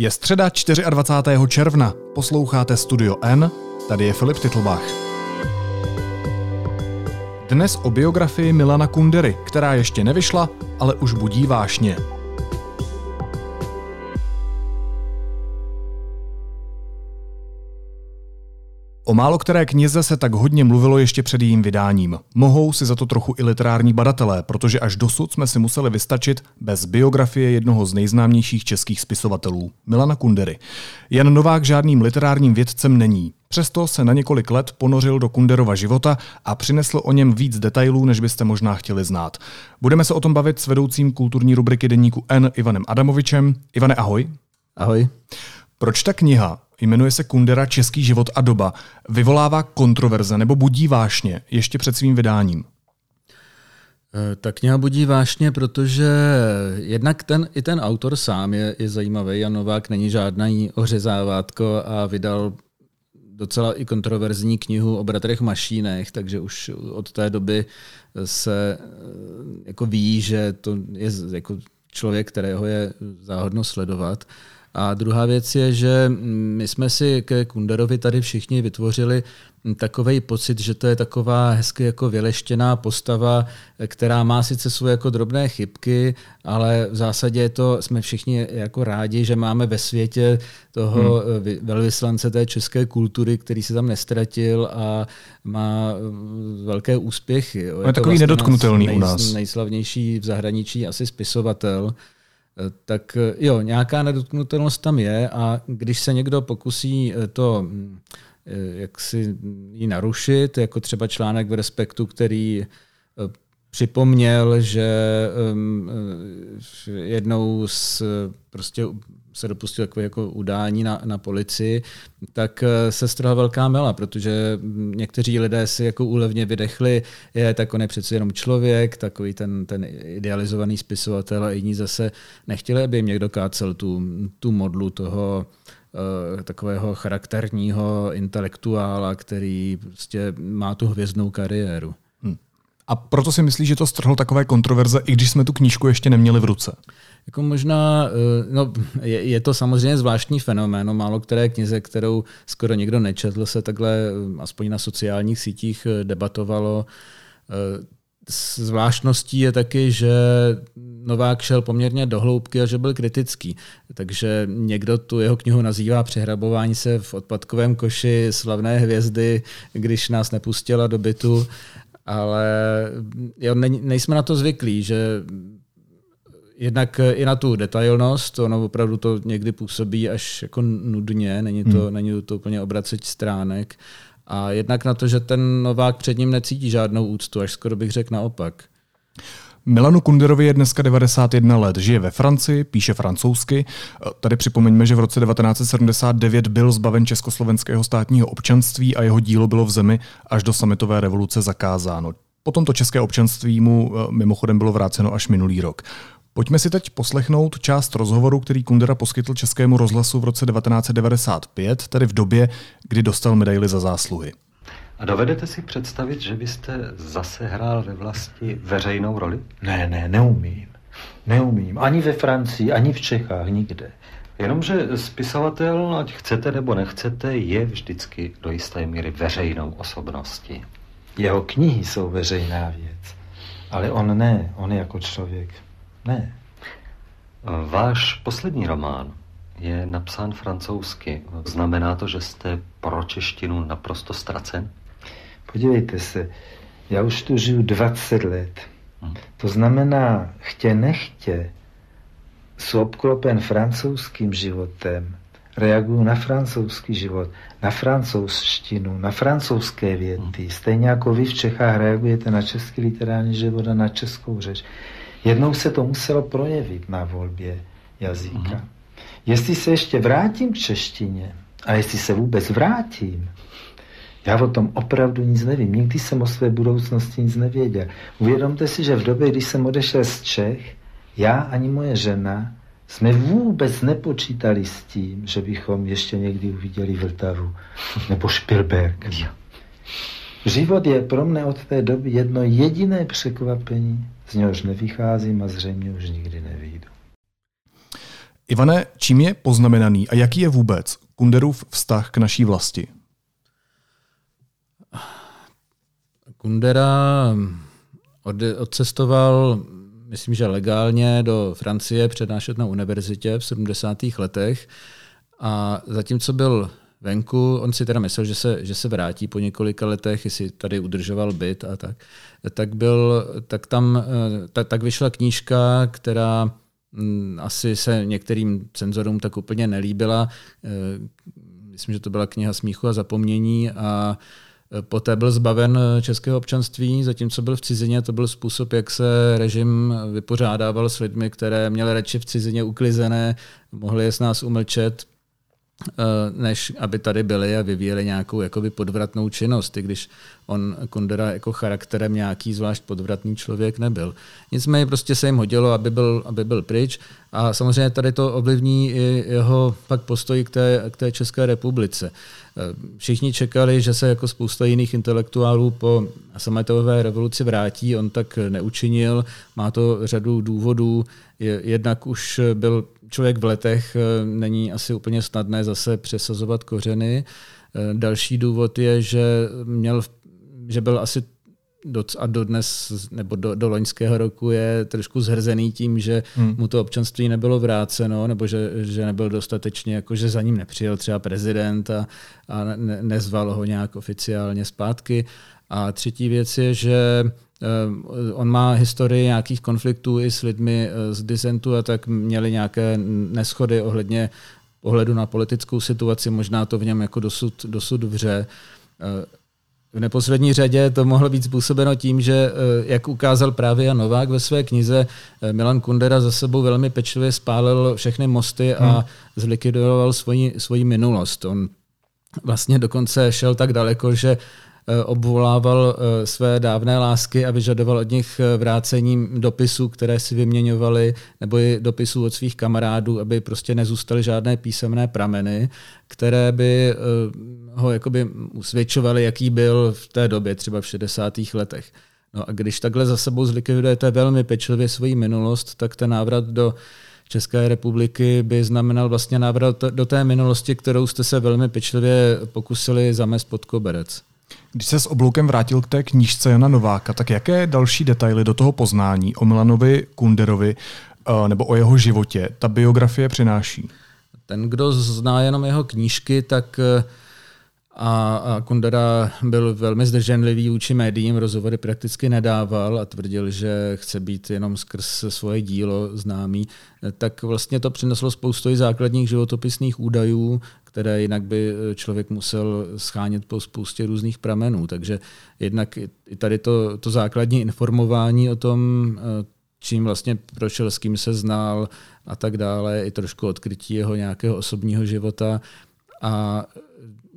Je středa 24. června, posloucháte Studio N, tady je Filip Titlbach. Dnes o biografii Milana Kundery, která ještě nevyšla, ale už budí vášně. O málo které knize se tak hodně mluvilo ještě před jejím vydáním. Mohou si za to trochu i literární badatelé, protože až dosud jsme si museli vystačit bez biografie jednoho z nejznámějších českých spisovatelů, Milana Kundery. Jan Novák žádným literárním vědcem není. Přesto se na několik let ponořil do Kunderova života a přinesl o něm víc detailů, než byste možná chtěli znát. Budeme se o tom bavit s vedoucím kulturní rubriky deníku N Ivanem Adamovičem. Ivane, ahoj. Ahoj. Proč ta kniha, jmenuje se Kundera Český život a doba, vyvolává kontroverze nebo budí vášně ještě před svým vydáním? Eh, ta kniha budí vášně, protože jednak ten, i ten autor sám je, je zajímavý. Jan Novák není žádný ořezávátko a vydal docela i kontroverzní knihu o bratrech Mašínech, takže už od té doby se eh, jako ví, že to je jako člověk, kterého je záhodno sledovat. A druhá věc je, že my jsme si ke Kunderovi tady všichni vytvořili takový pocit, že to je taková hezky jako vyleštěná postava, která má sice svoje jako drobné chybky, ale v zásadě to jsme všichni jako rádi, že máme ve světě toho hmm. velvyslance té české kultury, který se tam nestratil a má velké úspěchy. Je, je takový vlastně nedotknutelný nej, u nás. Nejslavnější v zahraničí asi spisovatel. Tak jo, nějaká nedotknutelnost tam je a když se někdo pokusí to eh, jak si ji narušit, jako třeba článek v Respektu, který eh, připomněl, že eh, jednou z prostě se dopustil takové jako udání na, na policii, tak eh, se strhla velká mela, protože někteří lidé si jako úlevně vydechli, je tak on je přece jenom člověk, takový ten, ten idealizovaný spisovatel a jiní zase nechtěli, aby jim někdo kácel tu, tu modlu toho uh, takového charakterního intelektuála, který prostě má tu hvězdnou kariéru. A proto si myslíš, že to strhlo takové kontroverze, i když jsme tu knížku ještě neměli v ruce? Jako možná, eh, no, je, je to samozřejmě zvláštní fenomén. No, málo které knize, kterou skoro nikdo nečetl, se takhle eh, aspoň na sociálních sítích eh, debatovalo. Zvláštností je taky, že Novák šel poměrně do hloubky a že byl kritický. Takže někdo tu jeho knihu nazývá Přehrabování se v odpadkovém koši slavné hvězdy, když nás nepustila do bytu. Ale jo, ne, nejsme na to zvyklí, že jednak i na tu detailnost, ono opravdu to někdy působí až jako nudně, není to, hmm. není to úplně obracet stránek. A jednak na to, že ten Novák před ním necítí žádnou úctu, až skoro bych řekl naopak. Milanu Kunderovi je dneska 91 let, žije ve Francii, píše francouzsky. Tady připomeňme, že v roce 1979 byl zbaven československého státního občanství a jeho dílo bylo v zemi až do sametové revoluce zakázáno. Potom to české občanství mu eh, mimochodem bylo vráceno až minulý rok. Pojďme si teď poslechnout část rozhovoru, který Kundera poskytl Českému rozhlasu v roce 1995, tedy v době, kdy dostal medaily za zásluhy. A dovedete si představit, že byste zase hrál ve vlasti veřejnou roli? Ne, ne, neumím. Neumím. Ani ve Francii, ani v Čechách, nikde. Jenomže spisovatel, ať chcete nebo nechcete, je vždycky do jisté míry veřejnou osobností. Jeho knihy jsou veřejná věc, ale on ne, on jako člověk ne. Váš poslední román je napsán francouzsky. Znamená to, že jste pro češtinu naprosto ztracen? Podívejte se, já už tu žiju 20 let. Hmm. To znamená, chtě nechtě, jsou obklopen francouzským životem, reaguju na francouzský život, na francouzštinu, na francouzské věty. Hmm. Stejně jako vy v Čechách reagujete na český literární život a na českou řeč. Jednou se to muselo projevit na volbě jazyka. Uh-huh. Jestli se ještě vrátím k češtině, a jestli se vůbec vrátím, já o tom opravdu nic nevím. Nikdy jsem o své budoucnosti nic nevěděl. Uvědomte si, že v době, kdy jsem odešel z Čech, já ani moje žena jsme vůbec nepočítali s tím, že bychom ještě někdy uviděli Vltavu nebo Špilberg. Život je pro mne od té doby jedno jediné překvapení, z něhož nevycházím a zřejmě už nikdy nevyjdu. Ivane, čím je poznamenaný a jaký je vůbec Kunderův vztah k naší vlasti? Kundera odcestoval, myslím, že legálně do Francie přednášet na univerzitě v 70. letech a zatímco byl venku, on si teda myslel, že se, že se vrátí po několika letech, jestli tady udržoval byt a tak, tak, byl, tak tam tak, tak vyšla knížka, která mm, asi se některým cenzorům tak úplně nelíbila. Eh, myslím, že to byla kniha Smíchu a zapomnění a Poté byl zbaven českého občanství, zatímco byl v cizině. To byl způsob, jak se režim vypořádával s lidmi, které měly radši v cizině uklizené, mohli je s nás umlčet, eh, než aby tady byli a vyvíjeli nějakou jakoby podvratnou činnost, i když on Kundera jako charakterem nějaký zvlášť podvratný člověk nebyl. Nicméně prostě se jim hodilo, aby byl, aby byl pryč a samozřejmě tady to ovlivní i jeho pak postoj k té, k té České republice. Všichni čekali, že se jako spousta jiných intelektuálů po sametové revoluci vrátí, on tak neučinil, má to řadu důvodů, jednak už byl člověk v letech, není asi úplně snadné zase přesazovat kořeny. Další důvod je, že měl že byl asi a do dnes, nebo do, do loňského roku je trošku zhrzený tím, že hmm. mu to občanství nebylo vráceno, nebo že, že nebyl dostatečně, jako že za ním nepřijel třeba prezident a, a ne, nezval ho nějak oficiálně zpátky. A třetí věc je, že eh, on má historii nějakých konfliktů i s lidmi eh, z disentu a tak měli nějaké neschody ohledně pohledu na politickou situaci, možná to v něm jako dosud, dosud vře. V neposlední řadě to mohlo být způsobeno tím, že, eh, jak ukázal právě Jan Novák ve své knize, eh, Milan Kundera za sebou velmi pečlivě spálil všechny mosty a hmm. zlikvidoval svoji, svoji minulost. On vlastně dokonce šel tak daleko, že obvolával eh, své dávné lásky a vyžadoval od nich eh, vrácení dopisů, které si vyměňovali, nebo i dopisů od svých kamarádů, aby prostě nezůstaly žádné písemné prameny, které by ho jakoby usvědčovaly, jaký byl v té době, třeba v 60. letech. No a když takhle za sebou zlikvidujete velmi pečlivě svoji minulost, tak ten návrat do České republiky by znamenal vlastně návrat do té minulosti, kterou jste se velmi pečlivě pokusili zamést pod koberec. Když se s obloukem vrátil k té knížce Jana Nováka, tak jaké další detaily do toho poznání o Milanovi Kunderovi eh, nebo o jeho životě ta biografie přináší? Ten, kdo zná jenom jeho knížky, tak eh, a, Kundera byl velmi zdrženlivý vůči médiím, rozhovory prakticky nedával a tvrdil, že chce být jenom skrz svoje dílo známý, tak vlastně to přineslo spoustu základních životopisných údajů, které jinak by člověk musel schánět po spoustě různých pramenů. Takže jednak i tady to, to základní informování o tom, čím vlastně prošel, s kým se znal a tak dále, i trošku odkrytí jeho nějakého osobního života a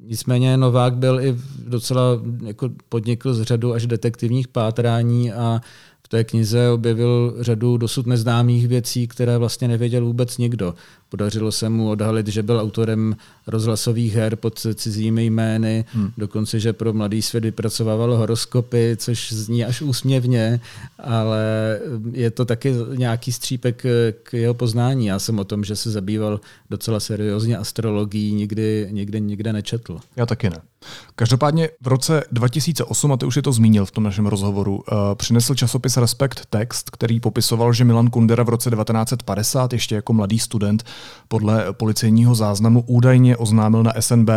Nicméně Novák byl i docela jako podnikl z řadu až detektivních pátrání a v té knize objevil řadu dosud neznámých věcí, které vlastně nevěděl vůbec nikdo. Podařilo se mu odhalit, že byl autorem rozhlasových her pod cizími jmény, hmm. dokonce, že pro mladý svět vypracovával horoskopy, což zní až úsměvně, ale je to taky nějaký střípek k jeho poznání. Já jsem o tom, že se zabýval docela seriózně astrologií, nikdy, nikdy, nikde nečetl. Já taky ne. Každopádně v roce 2008, a ty už je to zmínil v tom našem rozhovoru, uh, přinesl časopis Respekt text, který popisoval, že Milan Kundera v roce 1950 ještě jako mladý student podle policejního záznamu údajně oznámil na SNB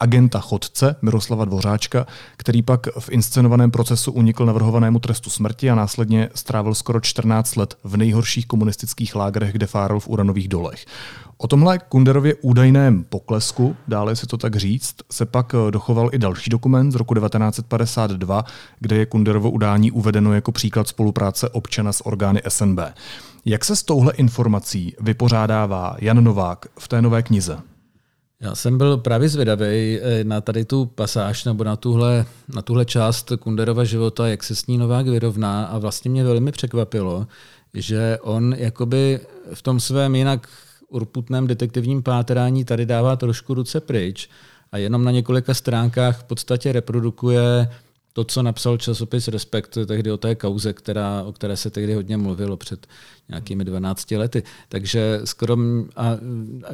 agenta chodce Miroslava Dvořáčka, který pak v inscenovaném procesu unikl navrhovanému trestu smrti a následně strávil skoro 14 let v nejhorších komunistických lágrech, kde fáril v uranových dolech. O tomhle Kunderově údajném poklesku, dále si to tak říct, se pak dochoval i další dokument z roku 1952, kde je Kunderovo udání uvedeno jako příklad spolupráce občana s orgány SNB. Jak se s touhle informací vypořádává Jan Novák v té nové knize? Já jsem byl právě zvědavý eh, na tady tu pasáž nebo na tuhle, na tuhle část Kunderova života, jak se s ní Novák vyrovná a vlastně mě velmi překvapilo, že on jakoby v tom svém jinak urputném detektivním pátrání tady dává trošku ruce pryč a jenom na několika stránkách v podstatě reprodukuje to, co napsal časopis Respekt tehdy o té kauze, která, o které se tehdy hodně mluvilo před nějakými 12 lety. Takže skoro a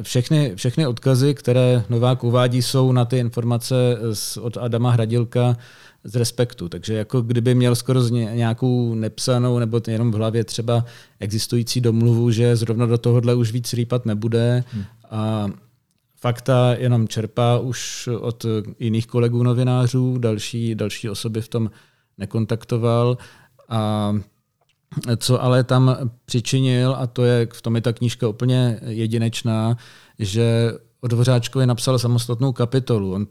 všechny, všechny odkazy, které Novák uvádí, jsou na ty informace z, od Adama Hradilka z Respektu. Takže jako kdyby měl skoro nějakou nepsanou nebo jenom v hlavě třeba existující domluvu, že zrovna do tohohle už víc rýpat nebude hmm. a fakta jenom čerpá už od jiných kolegů novinářů, další, další osoby v tom nekontaktoval. A co ale tam přičinil, a to je, v tom je ta knížka úplně jedinečná, že o Dvořáčkovi napsal samostatnou kapitolu. On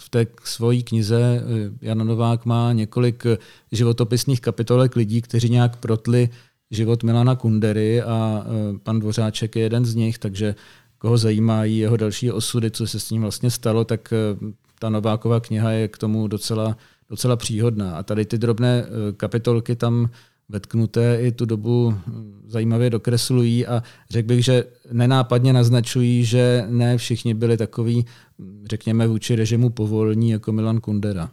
v té svojí knize Jan Novák má několik životopisných kapitolek lidí, kteří nějak protli život Milana Kundery a e, pan Dvořáček je jeden z nich, takže koho zajímají jeho další osudy, co se s ním vlastně stalo, tak eh, ta Nováková kniha je k tomu docela, docela příhodná. A tady ty drobné eh, kapitolky tam vetknuté i tu dobu hm, zajímavě dokreslují a řekl bych, že nenápadně naznačují, že ne všichni byli takový, hm, řekněme, vůči režimu povolní jako Milan Kundera.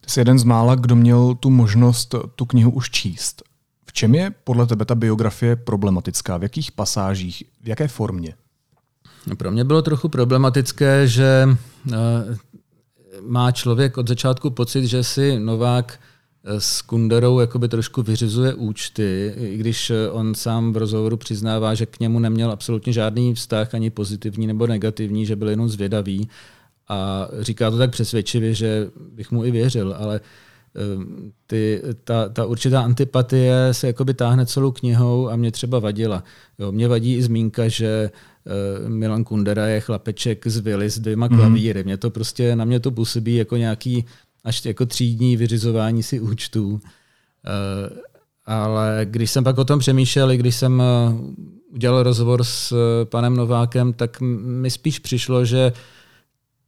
Ty jsi jeden z mála, kdo měl tu možnost tu knihu už číst. V čem je podle tebe ta biografie problematická? V jakých pasážích? V jaké formě? Pro mě bylo trochu problematické, že eh, má člověk od začátku pocit, že si Novák eh, s Kunderou jakoby trošku vyřizuje účty, i když eh, on sám v rozhovoru přiznává, že k němu neměl absolutně žádný vztah, ani pozitivní nebo negativní, že byl jenom zvědavý. A říká to tak přesvědčivě, že bych mu i věřil, ale ty, ta, ta určitá antipatie se jakoby táhne celou knihou a mě třeba vadila. Jo, mě vadí i zmínka, že Milan Kundera je chlapeček z Vily s dvěma mhm. klavíry. Mě to prostě, na mě to působí jako nějaký až jako třídní vyřizování si účtů. Eh, ale když jsem pak o tom přemýšlel, i když jsem eh, udělal rozhovor s panem Novákem, tak mi spíš přišlo, že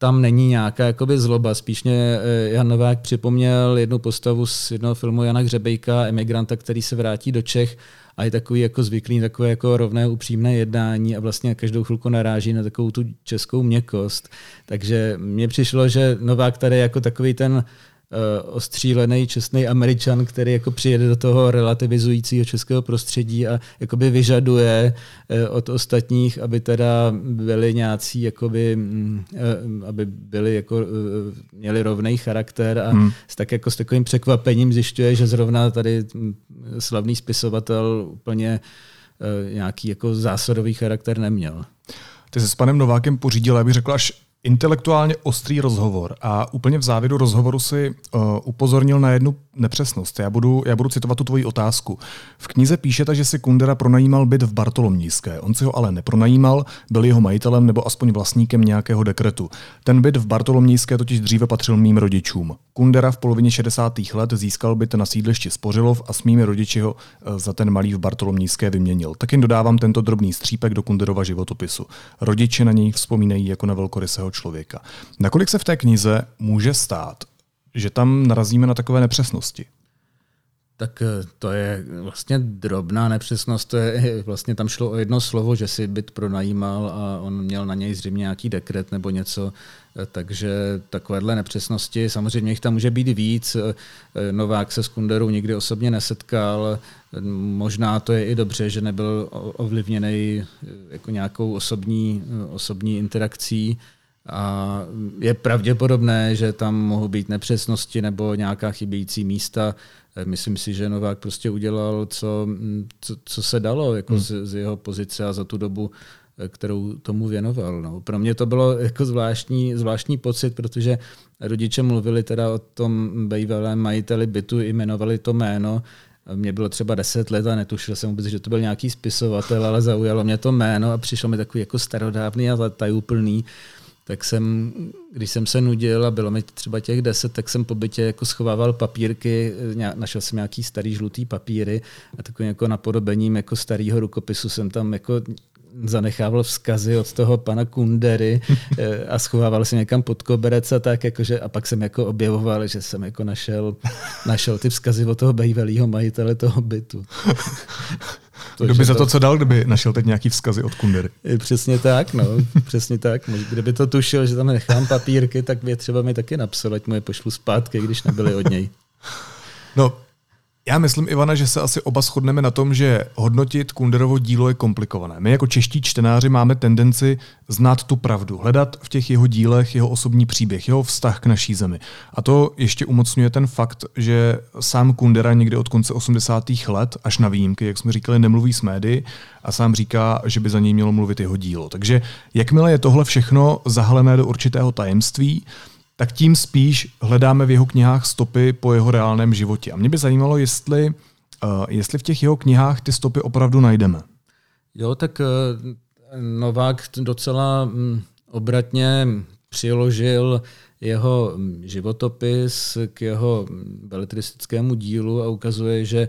tam není nějaká jakoby zloba. Spíš mě Jan Novák připomněl jednu postavu z jednoho filmu Jana Hřebejka, emigranta, který se vrátí do Čech a je takový jako zvyklý, takové jako rovné upřímné jednání a vlastně každou chvilku naráží na takovou tu českou měkost. Takže mně přišlo, že Novák tady jako takový ten ostřílený čestný američan, který jako přijede do toho relativizujícího českého prostředí a jakoby vyžaduje uh, od ostatních, aby teda byli nějací, jakoby, uh, aby byli jako, uh, měli rovný charakter a hmm. s, tak jako s takovým překvapením zjišťuje, že zrovna tady hm, slavný spisovatel úplně uh, nějaký jako zásadový charakter neměl. Ty se s panem Novákem pořídil, já bych řekl, až intelektuálně ostrý rozhovor a úplně v závěru rozhovoru si uh, upozornil na jednu nepřesnost. Já budu, já budu citovat tu tvoji otázku. V knize píšete, že si Kundera pronajímal byt v Bartolomníské. On si ho ale nepronajímal, byl jeho majitelem nebo aspoň vlastníkem nějakého dekretu. Ten byt v Bartolomníské totiž dříve patřil mým rodičům. Kundera v polovině 60. let získal byt na sídlišti Spořilov a s mými rodiči ho uh, za ten malý v Bartolomníské vyměnil. Tak jen dodávám tento drobný střípek do Kunderova životopisu. Rodiče na něj vzpomínají jako na velkorysého člověka. Nakolik se v té knize může stát, že tam narazíme na takové nepřesnosti? Tak eh, to je vlastně drobná nepřesnost. To je, vlastně tam šlo o jedno slovo, že si byt pronajímal a on měl na něj zřejmě nějaký dekret nebo něco. Eh, takže takovéhle nepřesnosti, samozřejmě jich tam může být víc. Eh, Novák se s Kunderou nikdy osobně nesetkal. Možná to je i dobře, že nebyl ovlivněný jako nějakou osobní, osobní interakcí. A je pravděpodobné, že tam mohou být nepřesnosti nebo nějaká chybějící místa. Myslím si, že Novák prostě udělal, co, co, co se dalo jako hmm. z, z jeho pozice a za tu dobu, kterou tomu věnoval. No. Pro mě to bylo jako zvláštní, zvláštní pocit, protože rodiče mluvili teda o tom bývalém majiteli bytu, jmenovali to jméno, mě bylo třeba 10 let a netušil jsem vůbec, že to byl nějaký spisovatel, ale zaujalo mě to jméno a přišlo mi takový jako starodávný a tajuplný tak jsem, když jsem se nudil a bylo mi třeba těch deset, tak jsem po bytě jako schovával papírky, našel jsem nějaký starý žlutý papíry a takovým jako napodobením jako starého rukopisu jsem tam jako zanechával vzkazy od toho pana Kundery eh, a schovával si někam pod koberec a tak, jakože, a pak jsem jako objevoval, že jsem jako našel, našel ty vzkazy od toho bývalého majitele toho bytu. To, Kdo by za to, co dal, kdyby našel teď nějaký vzkazy od Kundery? Přesně tak, no, přesně tak. Kdyby to tušil, že tam nechám papírky, tak by třeba mi taky napsal, ať mu je pošlu zpátky, když nebyly od něj. No, já myslím, Ivana, že se asi oba shodneme na tom, že hodnotit Kunderovo dílo je komplikované. My jako čeští čtenáři máme tendenci znát tu pravdu, hledat v těch jeho dílech jeho osobní příběh, jeho vztah k naší zemi. A to ještě umocňuje ten fakt, že sám Kundera někdy od konce 80. let až na výjimky, jak jsme říkali, nemluví s médií a sám říká, že by za něj mělo mluvit jeho dílo. Takže jakmile je tohle všechno zahalené do určitého tajemství, tak tím spíš hledáme v jeho knihách stopy po jeho reálném životě. A mě by zajímalo, jestli, uh, jestli v těch jeho knihách ty stopy opravdu najdeme. Jo, tak uh, Novák docela um, obratně přiložil jeho mm, životopis k jeho beletristickému dílu a ukazuje, že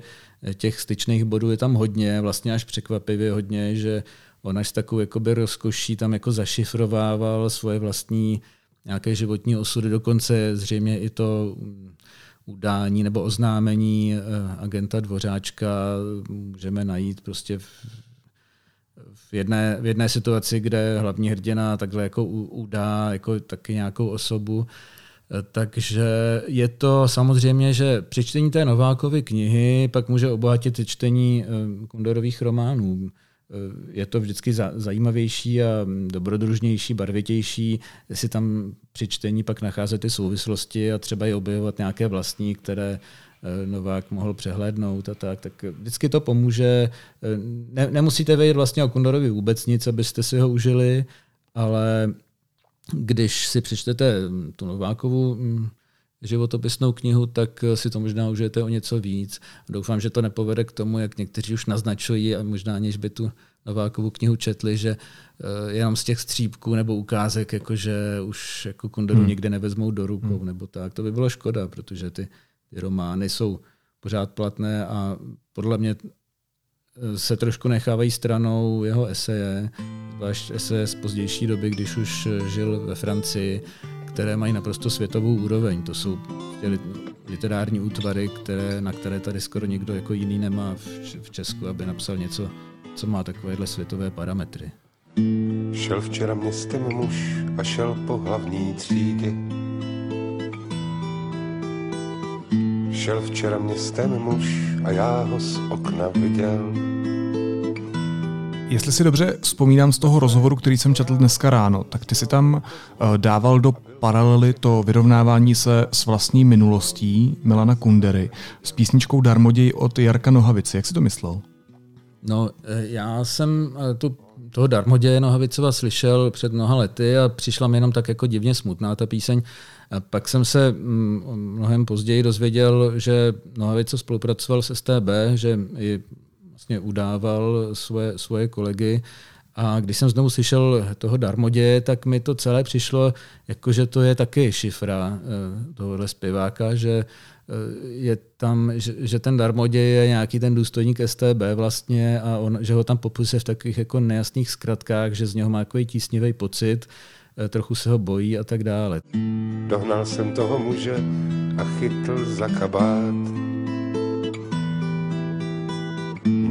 těch styčných bodů je tam hodně, vlastně až překvapivě hodně, že on až takovou jakoby rozkoší tam jako zašifrovával svoje vlastní nějaké životní osudy, dokonce zřejmě i to udání nebo oznámení eh, agenta Dvořáčka můžeme najít prostě v, v jedné, v jedné situaci, kde hlavní hrdina takhle jako udá jako taky nějakou osobu. Eh, takže je to samozřejmě, že při čtení té Novákovy knihy pak může obohatit čtení eh, Kunderových románů. Eh, je to vždycky zajímavější a dobrodružnější, barvitější, si tam při čtení pak nacházet ty souvislosti a třeba i objevovat nějaké vlastní, které eh, Novák mohl přehlédnout a tak, tak vždycky to pomůže. Eh, ne, nemusíte vědět vlastně o Kundorovi vůbec nic, abyste si ho užili, ale když si přečtete tu Novákovu hm, životopisnou knihu, tak si to možná užijete o něco víc. Doufám, že to nepovede k tomu, jak někteří už naznačují a možná aniž by tu Novákovu knihu četli, že uh, jenom z těch střípků nebo ukázek, jakože už jako Kunderu hmm. nikdy nevezmou do rukou hmm. nebo tak. To by bylo škoda, protože ty, ty romány jsou pořád platné a podle mě eh, se trošku nechávají stranou jeho eseje, zvlášť eseje z pozdější doby, když už žil ve Francii které mají naprosto světovou úroveň. To jsou literární útvary, které, na které tady skoro nikdo jako jiný nemá v Česku, aby napsal něco, co má takovéhle světové parametry. Šel včera městem muž a šel po hlavní třídě. Šel včera městem muž a já ho z okna viděl. Jestli si dobře vzpomínám z toho rozhovoru, který jsem četl dneska ráno, tak ty si tam eh, dával do paralely to vyrovnávání se s vlastní minulostí Milana Kundery s písničkou Darmoděj od Jarka Nohavice. Jak si to myslel? No, eh, já jsem eh, tu, toho Darmoděje Nohavicova slyšel před mnoha lety a přišla mi jenom tak jako divně smutná ta píseň. A pak jsem se mm, mnohem později dozvěděl, že Nohavice spolupracoval s STB, že i vlastně udával svoje, svoje kolegy. A když jsem znovu slyšel toho Darmodě, tak mi to celé přišlo, jako že to je taky šifra eh, tohohle zpěváka, že eh, je tam, že, ten Darmodě je nějaký ten důstojník STB vlastně a on, že ho tam popisuje v takových jako nejasných zkratkách, že z něho má takový tísnivý pocit, eh, trochu se ho bojí a tak dále. Dohnal jsem toho muže a chytl za kabát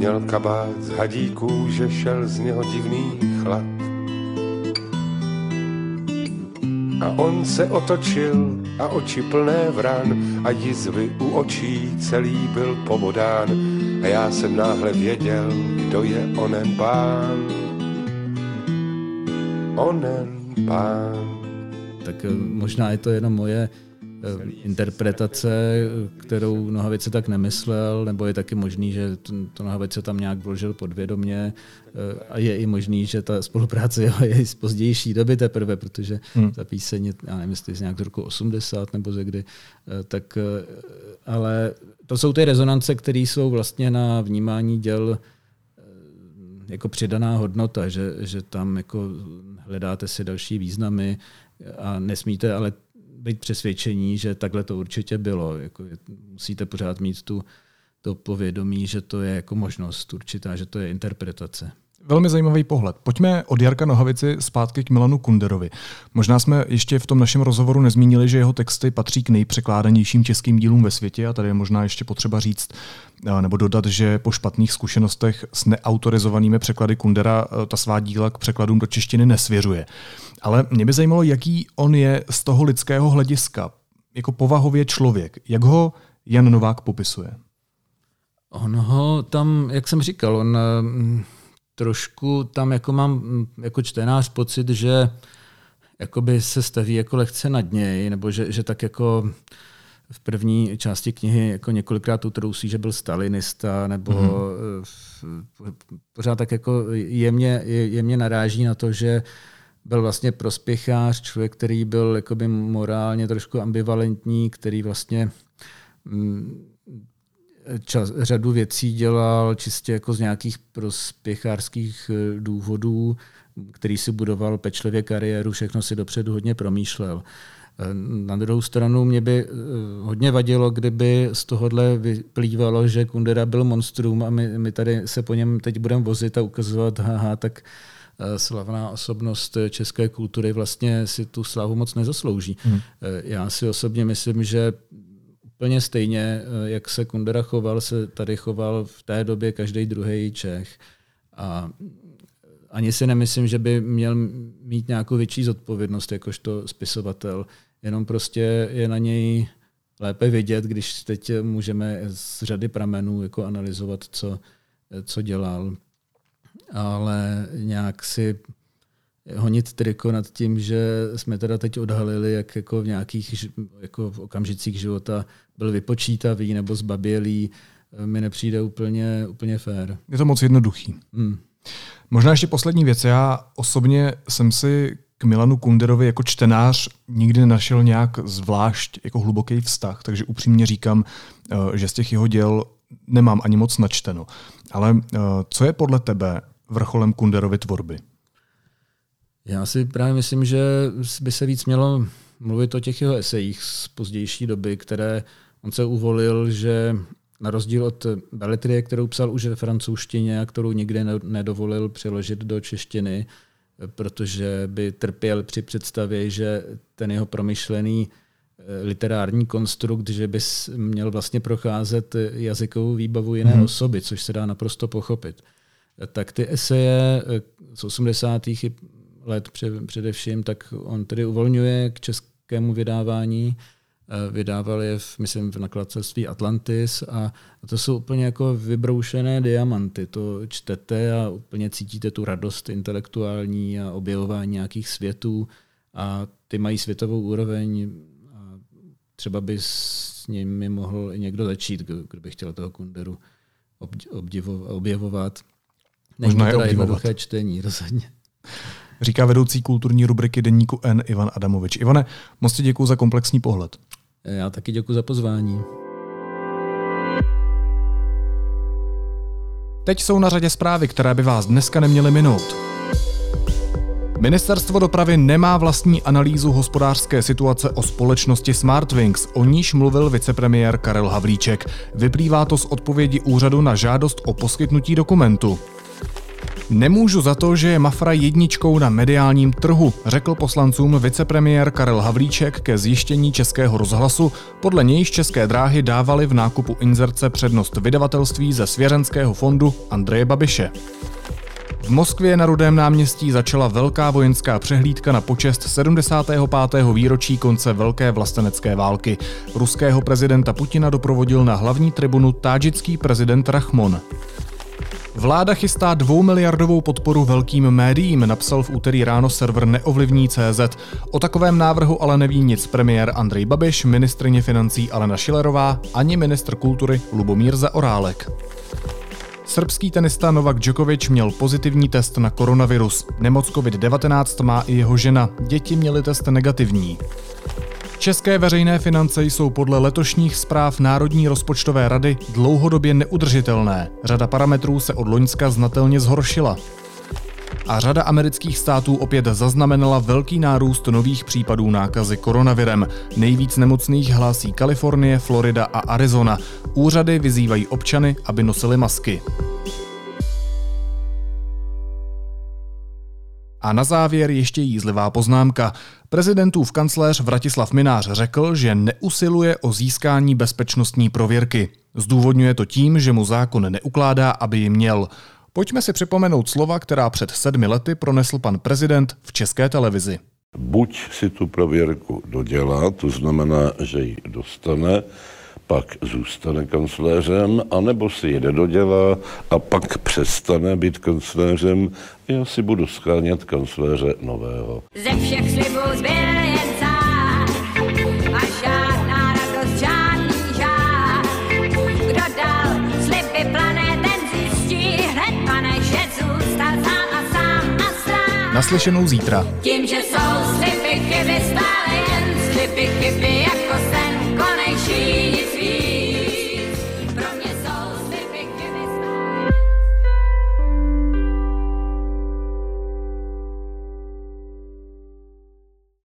Měl kabát z hadíků, že šel z něho divný chlad. A on se otočil a oči plné vran a jizvy u očí celý byl pobodán. A já jsem náhle věděl, kdo je onen pán. Onen pán. Tak eh, možná je to jenom moje interpretace, kterou Nohavice tak nemyslel, nebo je taky možný, že to Nohavice tam nějak vložil podvědomě eh, a je i možný, že ta spolupráce je z pozdější doby teprve, protože hmm. ta píseň, já nevím, jestli z nějak roku 80 nebo ze kdy, eh, tak ale to jsou ty rezonance, které jsou vlastně na vnímání děl jako přidaná hodnota, že, že tam jako hledáte si další významy a nesmíte ale být přesvědčení, že takhle to určitě bylo. Jako, musíte pořád mít tu, to povědomí, že to je jako možnost určitá, že to je interpretace. Velmi zajímavý pohled. Pojďme od Jarka Nohavici zpátky k Milanu Kunderovi. Možná jsme ještě v tom našem rozhovoru nezmínili, že jeho texty patří k nejpřekládanějším českým dílům ve světě a tady je možná ještě potřeba říct nebo dodat, že po špatných zkušenostech s neautorizovanými překlady Kundera ta svá díla k překladům do češtiny nesvěřuje. Ale mě by zajímalo, jaký on je z toho lidského hlediska, jako povahově člověk. Jak ho Jan Novák popisuje? On ho tam, jak jsem říkal, on mm, trošku tam jako mám mm, jako čtenář pocit, že jakoby se staví jako lehce nad něj, nebo že, že tak jako v první části knihy jako několikrát utrousí, že byl stalinista, nebo mm-hmm. pořád tak jako jemně, jemně naráží na to, že byl vlastně prospěchář, člověk, který byl jakoby morálně trošku ambivalentní, který vlastně mm, čas, řadu věcí dělal čistě jako z nějakých prospěchářských eh, důvodů, který si budoval pečlivě kariéru, všechno si dopředu hodně promýšlel. Eh, na druhou stranu mě by eh, hodně vadilo, kdyby z tohohle vyplývalo, že Kundera byl monstrum a my, my tady se po něm teď budeme vozit a ukazovat, haha, tak slavná osobnost české kultury vlastně si tu slavu moc nezaslouží. Hmm. Já si osobně myslím, že úplně stejně, eh, jak se Kundera choval, se tady choval v té době každý druhý Čech. A ani si nemyslím, že by měl mít nějakou větší zodpovědnost jakožto spisovatel. Jenom prostě je na něj lépe vidět, když teď můžeme z řady pramenů jako analyzovat, co, co dělal. Ale nějak si honit triko nad tím, že jsme teda teď odhalili, jak jako v nějakých jako v okamžicích života byl vypočítavý nebo zbabělý, eh, mi nepřijde úplně, úplně fér. Je to moc jednoduchý. Hmm. Možná ještě poslední věc. Já osobně jsem si k Milanu Kunderovi jako čtenář nikdy nenašel nějak zvlášť jako hluboký vztah, takže upřímně říkám, eh, že z těch jeho děl nemám ani moc načteno. Ale eh, co je podle tebe vrcholem Kunderovy tvorby? Já si právě myslím, že by se víc mělo mluvit o těch jeho esejích z pozdější doby, které on se uvolil, že na rozdíl od beletrie, kterou psal už ve francouzštině a kterou nikdy nedovolil přeložit do češtiny, protože by trpěl při představě, že ten jeho promyšlený eh, literární konstrukt, že by měl vlastně procházet jazykovou výbavu jiné hmm. osoby, což se dá naprosto pochopit. Tak ty eseje eh, z 80. let především, tak on tedy uvolňuje k českému vydávání Eh, vydával je, v, myslím, v nakladatelství Atlantis a, to jsou úplně jako vybroušené diamanty. To čtete a úplně cítíte tu radost intelektuální a objevování nějakých světů a ty mají světovou úroveň a třeba by s nimi mohl i někdo začít, kdo by chtěl toho Kunderu obdivo, objevovat. Není Možná je obdivovat. čtení, rozhodně. Říká vedoucí kulturní rubriky Deníku N Ivan Adamovič. Ivane, moc ti děkuji za komplexní pohled. Já taky děkuji za pozvání. Teď jsou na řadě zprávy, které by vás dneska neměly minout. Ministerstvo dopravy nemá vlastní analýzu hospodářské situace o společnosti Smartwings, o níž mluvil vicepremiér Karel Havlíček. Vyplývá to z odpovědi úřadu na žádost o poskytnutí dokumentu. Nemůžu za to, že je Mafra jedničkou na mediálním trhu, řekl poslancům vicepremiér Karel Havlíček ke zjištění Českého rozhlasu, podle nějž České dráhy dávaly v nákupu inzerce přednost vydavatelství ze svěřenského fondu Andreje Babiše. V Moskvě na Rudém náměstí začala velká vojenská přehlídka na počest 75. výročí konce Velké vlastenecké války. Ruského prezidenta Putina doprovodil na hlavní tribunu tádžický prezident Rachmon. Vláda chystá dvoumiliardovou podporu velkým médiím, napsal v úterý ráno server Neovlivní CZ. O takovém návrhu ale neví nic premiér Andrej Babiš, ministrině financí Alena Šilerová ani ministr kultury Lubomír Zaorálek. Srbský tenista Novak Djokovic měl pozitivní test na koronavirus. Nemoc COVID-19 má i jeho žena. Děti měly test negativní. České veřejné finance jsou podle letošních zpráv Národní rozpočtové rady dlouhodobě neudržitelné. Řada parametrů se od Loňska znatelně zhoršila. A řada amerických států opět zaznamenala velký nárůst nových případů nákazy koronavirem. Nejvíc nemocných hlásí Kalifornie, Florida a Arizona. Úřady vyzývají občany, aby nosili masky. A na závěr ještě jízlivá poznámka. Prezidentův kancléř Vratislav Minář řekl, že neusiluje o získání bezpečnostní prověrky. Zdůvodňuje to tím, že mu zákon neukládá, aby ji měl. Pojďme si připomenout slova, která před sedmi lety pronesl pan prezident v české televizi. Buď si tu prověrku dodělá, to znamená, že ji dostane, pak zůstane kancléřem, anebo si jede dodělá a pak přestane být kancléřem. Já si budu schánět kancléře nového. Ze všech slibů zbyl jen cár a žádná radost, žádný žár. Kdo dal sliby plané, ten zjistí hned, pane, že zůstal sám a sám a sám. Naslyšenou zítra. Tím, že